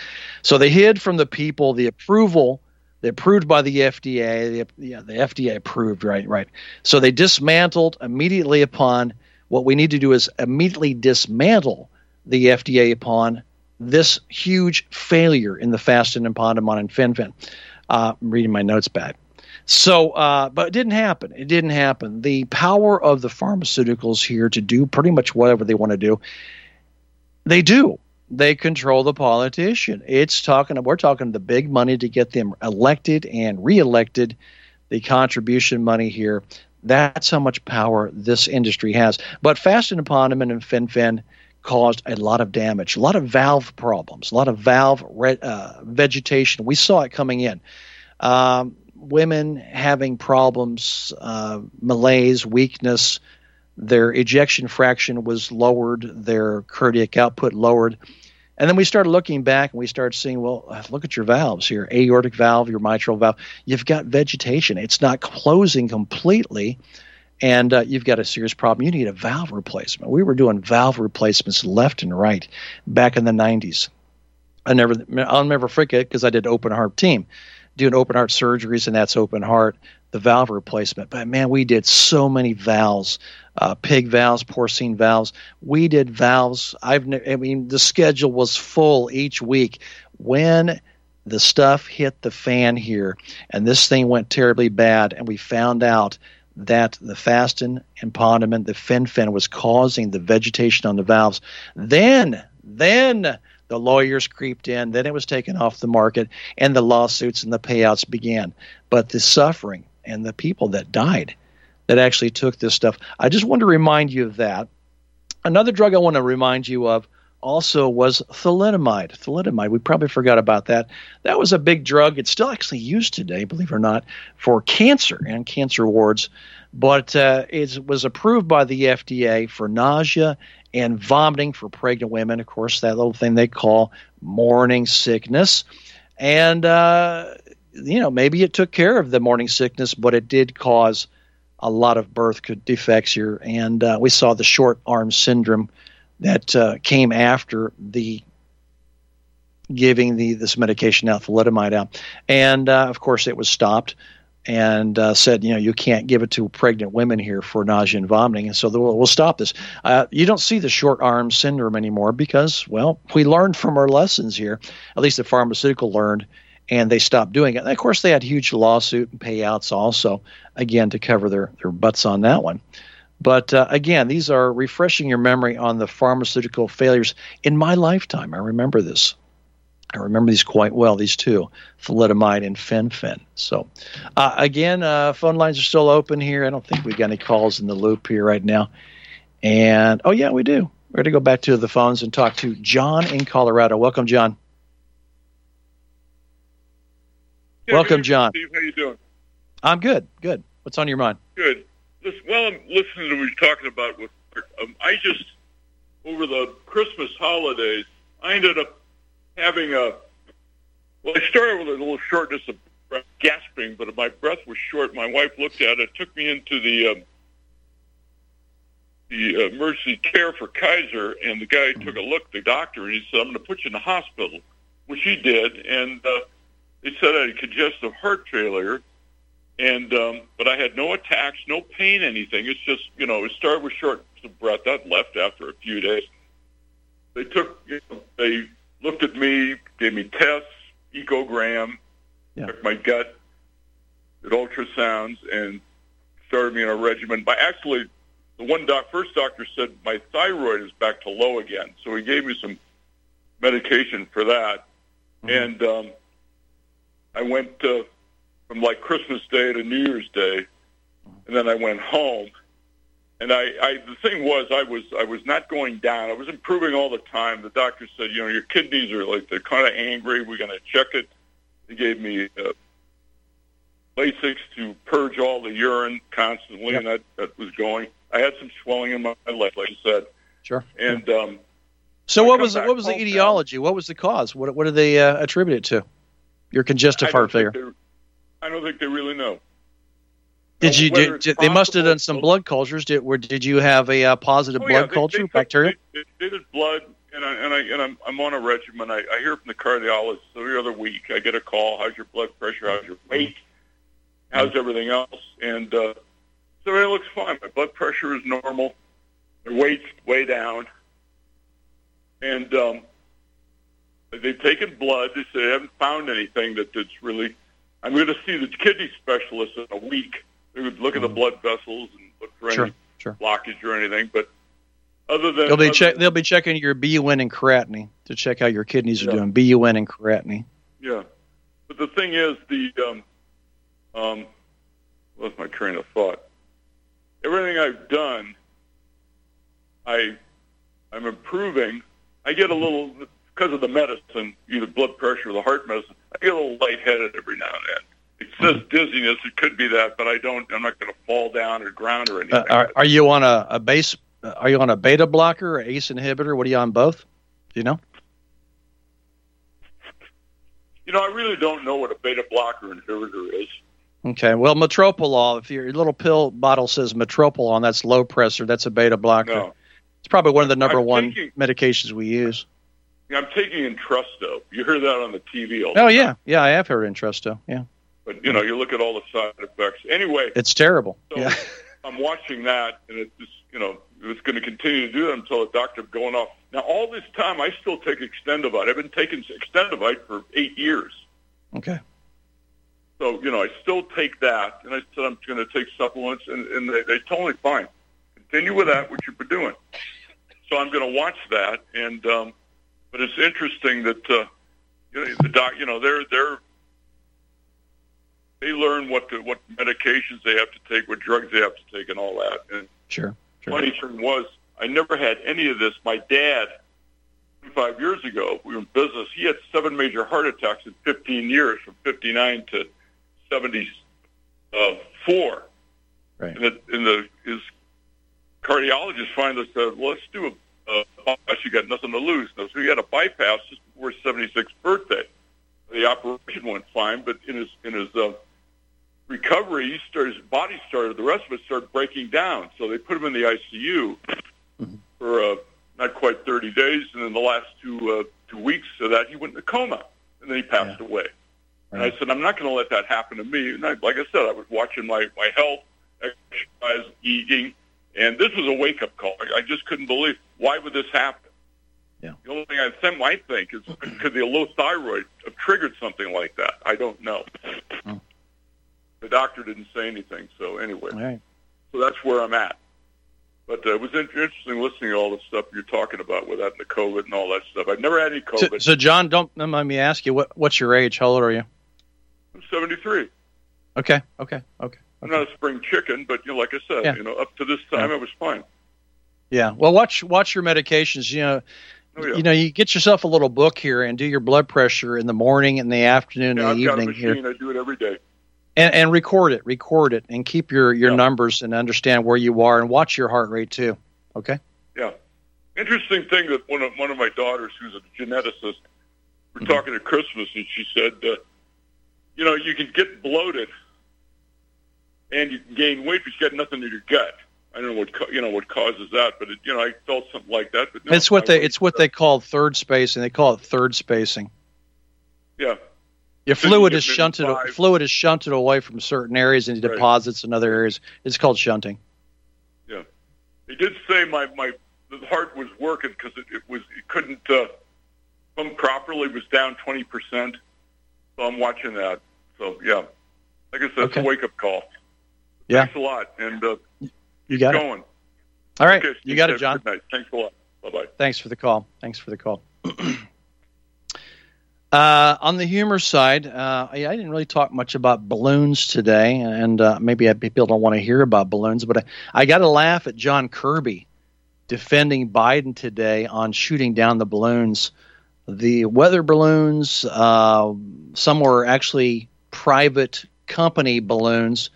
So they hid from the people the approval they approved by the FDA. The, yeah, the FDA approved, right, right. So they dismantled immediately upon. What we need to do is immediately dismantle the FDA upon this huge failure in the Fastin and Pondimin and Fen-Phen. Uh, I'm reading my notes back. So, uh, but it didn't happen. It didn't happen. The power of the pharmaceuticals here to do pretty much whatever they want to do, they do. They control the politician. It's talking. We're talking the big money to get them elected and reelected. The contribution money here. That's how much power this industry has. But Fastin and Pondimin and Fen-Phen caused a lot of damage, a lot of valve problems, a lot of valve re- uh, vegetation. We saw it coming in. Um, women having problems, uh, malaise, weakness, their ejection fraction was lowered, their cardiac output lowered. And then we started looking back and we started seeing, well, look at your valves here aortic valve, your mitral valve. You've got vegetation. It's not closing completely and uh, you've got a serious problem. You need a valve replacement. We were doing valve replacements left and right back in the 90s. I never, I'll never forget because I did open heart team, doing open heart surgeries, and that's open heart, the valve replacement. But man, we did so many valves, uh, pig valves, porcine valves. We did valves. I've, I mean, the schedule was full each week. When the stuff hit the fan here, and this thing went terribly bad, and we found out that the Fastin and the Fen-Phen was causing the vegetation on the valves. Then, then the lawyers creeped in. Then it was taken off the market, and the lawsuits and the payouts began. But the suffering and the people that died that actually took this stuff. I just want to remind you of that. Another drug I want to remind you of also was thalidomide. Thalidomide, we probably forgot about that. That was a big drug. It's still actually used today, believe it or not, for cancer and cancer wards. But uh, it was approved by the FDA for nausea and vomiting for pregnant women. Of course, that little thing they call morning sickness. And, uh, you know, maybe it took care of the morning sickness, but it did cause a lot of birth defects here. And uh, we saw the short arm syndrome that uh, came after the giving the this medication thalidomide out, and uh, of course it was stopped and uh, said, you know, you can't give it to pregnant women here for nausea and vomiting, and so we'll, we'll stop this. Uh, you don't see the short arm syndrome anymore because, well, we learned from our lessons here. At least the pharmaceutical learned, and they stopped doing it. And of course, they had huge lawsuit and payouts also, again, to cover their their butts on that one. But uh, again, these are refreshing your memory on the pharmaceutical failures in my lifetime. I remember this. I remember these quite well, these two, thalidomide and fen-phen. So, uh, again, uh, phone lines are still open here. I don't think we got any calls in the loop here right now. And, oh, yeah, we do. We're going to go back to the phones and talk to John in Colorado. Welcome, John. Welcome, John. Steve, how you doing? I'm good. Good. What's on your mind? Good. Listen, well, I'm listening to what you're talking about. With um, I just over the Christmas holidays, I ended up having a. Well, I started with a little shortness of breath, gasping, but my breath was short. My wife looked at it, took me into the um, the emergency care for Kaiser, and the guy took a look, the doctor, and he said, "I'm going to put you in the hospital," which he did, and uh, they said I had congestive heart failure, and um, but I had no attacks, no pain, anything. It's just you know, it started with short of breath. That left after a few days. They took, you know, they looked at me, gave me tests, echogram, checked my gut, did ultrasounds, and started me on a regimen. But actually, the one doc, first doctor said my thyroid is back to low again, so he gave me some medication for that, and um, I went uh, from like Christmas Day to New Year's Day, and then I went home. And I, I, the thing was, I was, I was not going down. I was improving all the time. The doctor said, you know, your kidneys are like they're kind of angry. We're going to check it. He gave me uh, Lasix to purge all the urine constantly, and that, that was going. I had some swelling in my leg, like I said, Sure. and um, So I what was what was the etiology? What was the cause? What what did they uh, attribute it to? Your congestive heart failure. I don't think they really know. Did you did, did- they must have done some blood cultures? Did where did you have a uh, positive Oh, blood yeah, they- culture they bacteria? They, they did blood, and I and I and I'm, I'm on a regimen. I, I hear from the cardiologist every other week. I get a call. How's your blood pressure? How's your weight? How's everything else? And uh, so it looks fine. My blood pressure is normal. My weight's way down. And um, they've taken blood. They say they haven't found anything that that's really. I'm going to see the kidney specialist in a week. They would look at the blood vessels and look for. Sure, any sure. blockage or anything. But other than They'll be check. They'll be checking your BUN and creatinine to check how your kidneys are doing. BUN and creatinine. Yeah, but the thing is, the um, um, what's my train of thought? Everything I've done, I, I'm improving. I get a little because of the medicine, either blood pressure or the heart medicine. I get a little lightheaded every now and then. It says dizziness. It could be that, but I don't. I'm not going to fall down or ground or anything. Uh, are, are you on a, a base? uh, Are you on a beta blocker or ACE inhibitor? What are you on both? Do you know? you know, I really don't know what a beta blocker inhibitor is. Okay. Well, metropolol. If your little pill bottle says metropolol, that's low pressure. That's a beta blocker. No. It's probably one of the number I'm one thinking- medications we use. I'm taking Entresto. You hear that on the TV all Oh the yeah, time. yeah. Yeah, I have heard Entresto. Yeah, But you know, you look at all the side effects. Anyway, it's terrible. so Yeah. I'm watching that, and it's just you know it's going to continue to do that until the doctor going off. Now, all this time, I still take Extendovite. I've been taking Extendovite for eight years. Okay. So you know, I still take that, and I said I'm going to take supplements, and, and they, they me fine, continue with that, what you've been doing. So I'm going to watch that, and um, but it's interesting that uh, you know, the doc, you know, they're they're they learn what the, what medications they have to take, what drugs they have to take, and all that. And Sure. funny thing was, I never had any of this. My dad, five years ago, we were in business. He had seven major heart attacks in 15 years, from 59 to 74. Right. And, the, and the, his cardiologist finally said, well, let's do a, bypass. You got nothing to lose. So he had a bypass just before his 76th birthday. The operation went fine, but in his in his uh, recovery, he started, his body started, the rest of it started breaking down. So they put him in the ICU for uh, not quite 30 days, and in the last two uh, two weeks of that, he went into coma, and then he passed away. And I said, I'm not going to let that happen to me. And I, like I said, I was watching my my health, exercise, eating, and this was a wake up call. I, just couldn't believe why would this happen. Yeah. The only thing I think might think is could the low thyroid have triggered something like that? I don't know. The doctor didn't say anything. So anyway, right. so that's where I'm at. But uh, it was interesting listening to all the stuff you're talking about with that and the COVID and all that stuff. I've never had any So, COVID. so John, don't don't mind me ask you what what's your age? How old are you? I'm 73. Okay. Okay. Okay. I'm not a spring chicken, but you know, like I said, Yeah. you know, up to this time, I was fine. Yeah. Well, watch watch your medications. You know, Oh, yeah. you know, you get yourself a little book here and do your blood pressure in the morning, in the afternoon, Yeah, and the I've got a evening here, machine. I do it every day. and, and record it, record it, and keep your your numbers and understand where you are, and watch your heart rate too. Okay. Yeah. Interesting thing that one of one of my daughters, who's a geneticist, Mm-hmm. we're talking at Christmas, and she said, uh, you know, you can get bloated and you can gain weight, but you got nothing in your gut. I don't know what you know what causes that, but it, you know I felt something like that. But no, it's what I they it's what they call third spacing. They call it third spacing. yeah. Your fluid is shunted five. fluid is shunted away from certain areas and Right. deposits in other areas. It's called shunting. Yeah, they did say my my the heart was working because it, it was it couldn't uh, pump properly. It was down twenty percent. So I'm watching that. So yeah, like I said, it's Okay. a wake up call. Yeah. Thanks a lot, and uh, You got it. going. All right, Okay, you got it, John. Thanks a lot. Bye bye. Thanks for the call. Thanks for the call. uh, on the humor side, uh, I, I didn't really talk much about balloons today, and uh, maybe I- people don't want to hear about balloons, but I, I got to laugh at John Kirby defending Biden today on shooting down the balloons. The weather balloons, uh, some were actually private company balloons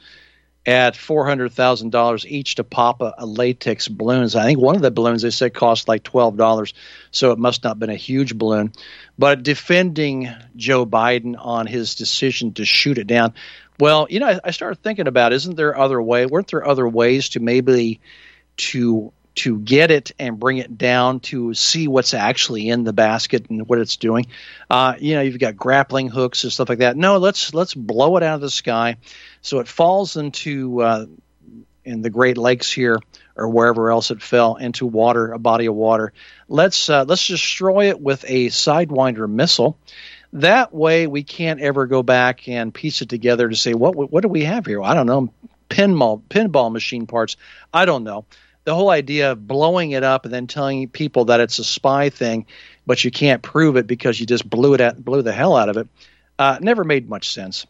at four hundred thousand dollars each to pop a, a latex balloons. I think one of the balloons they said cost like twelve dollars, so it must not have been a huge balloon. But defending Joe Biden on his decision to shoot it down, well, you know, I, I started thinking about isn't there other way? Weren't there other ways to maybe to to get it and bring it down to see what's actually in the basket and what it's doing. Uh, you know, you've got grappling hooks and stuff like that. No, let's let's blow it out of the sky, so it falls into uh, in the Great Lakes here or wherever else it fell into water, a body of water. Let's uh, let's destroy it with a sidewinder missile. That way, we can't ever go back and piece it together to say what what do we have here? I don't know, pinball pinball machine parts. I don't know the whole idea of blowing it up and then telling people that it's a spy thing, but you can't prove it because you just blew it at, blew the hell out of it, uh, never made much sense.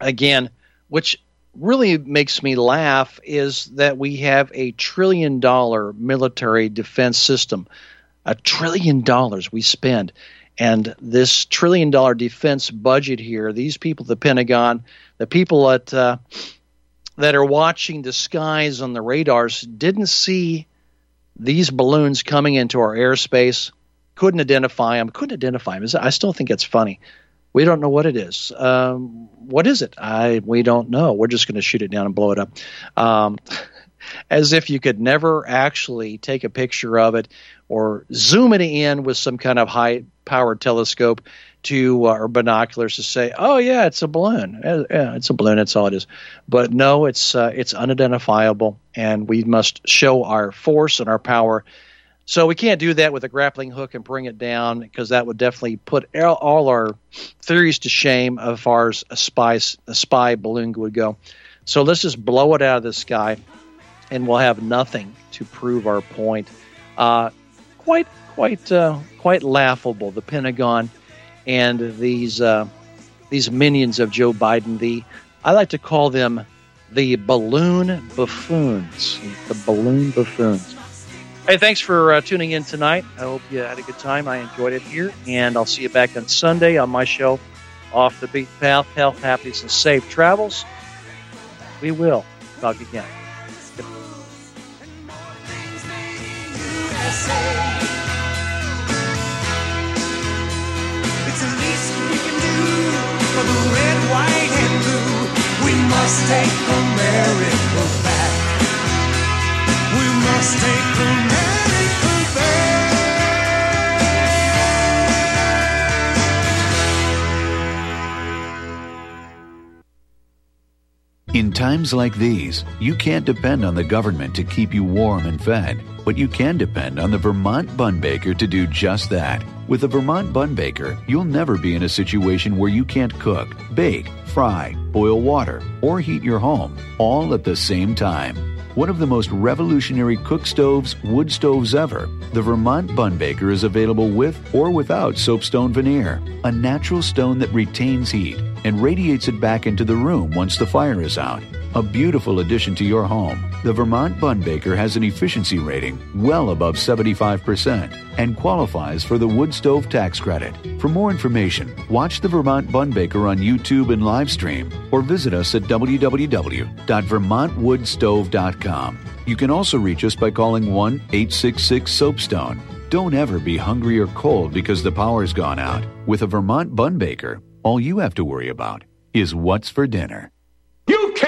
Again, which really makes me laugh is that we have a trillion dollar military defense system, a trillion dollars we spend. And this trillion dollar defense budget here, these people, at the Pentagon, the people at uh, that are watching the skies on the radars didn't see these balloons coming into our airspace, couldn't identify them, couldn't identify them. I still think it's funny. We don't know what it is. Um, what is it? I we don't know. We're just going to shoot it down and blow it up, um, as if you could never actually take a picture of it or zoom it in with some kind of high-powered telescope to uh, or binoculars to say, "Oh yeah, it's a balloon. Uh, Yeah, it's a balloon. That's all it is." But no, it's uh, it's unidentifiable, and we must show our force and our power. So we can't do that with a grappling hook and bring it down because that would definitely put all, our theories to shame as far as a spy a spy balloon would go. So let's just blow it out of the sky, and we'll have nothing to prove our point. Uh, quite quite uh, quite laughable. The Pentagon and these uh, these minions of Joe Biden. The I like to call them the balloon buffoons. The balloon buffoons. Hey, thanks for uh, tuning in tonight. I hope you had a good time. I enjoyed it here, and I'll see you back on Sunday on my show, Off the Beat Path, Health, Happiness, and Safe Travels. We will talk again. Must take back. We must take America In times like these, you can't depend on the government to keep you warm and fed, but you can depend on the Vermont Bun Baker to do just that. With a Vermont Bun Baker, you'll never be in a situation where you can't cook, bake, fry, boil water, or heat your home all at the same time. One of the most revolutionary cook stoves, wood stoves ever, the Vermont Bun Baker is available with or without soapstone veneer, a natural stone that retains heat and radiates it back into the room once the fire is out. A beautiful addition to your home, the Vermont Bun Baker has an efficiency rating well above 75% and qualifies for the wood stove tax credit. For more information, watch the Vermont Bun Baker on YouTube and live stream or visit us at www.vermontwoodstove.com. You can also reach us by calling 1 866 Soapstone. Don't ever be hungry or cold because the power's gone out. With a Vermont Bun Baker, all you have to worry about is what's for dinner. You can't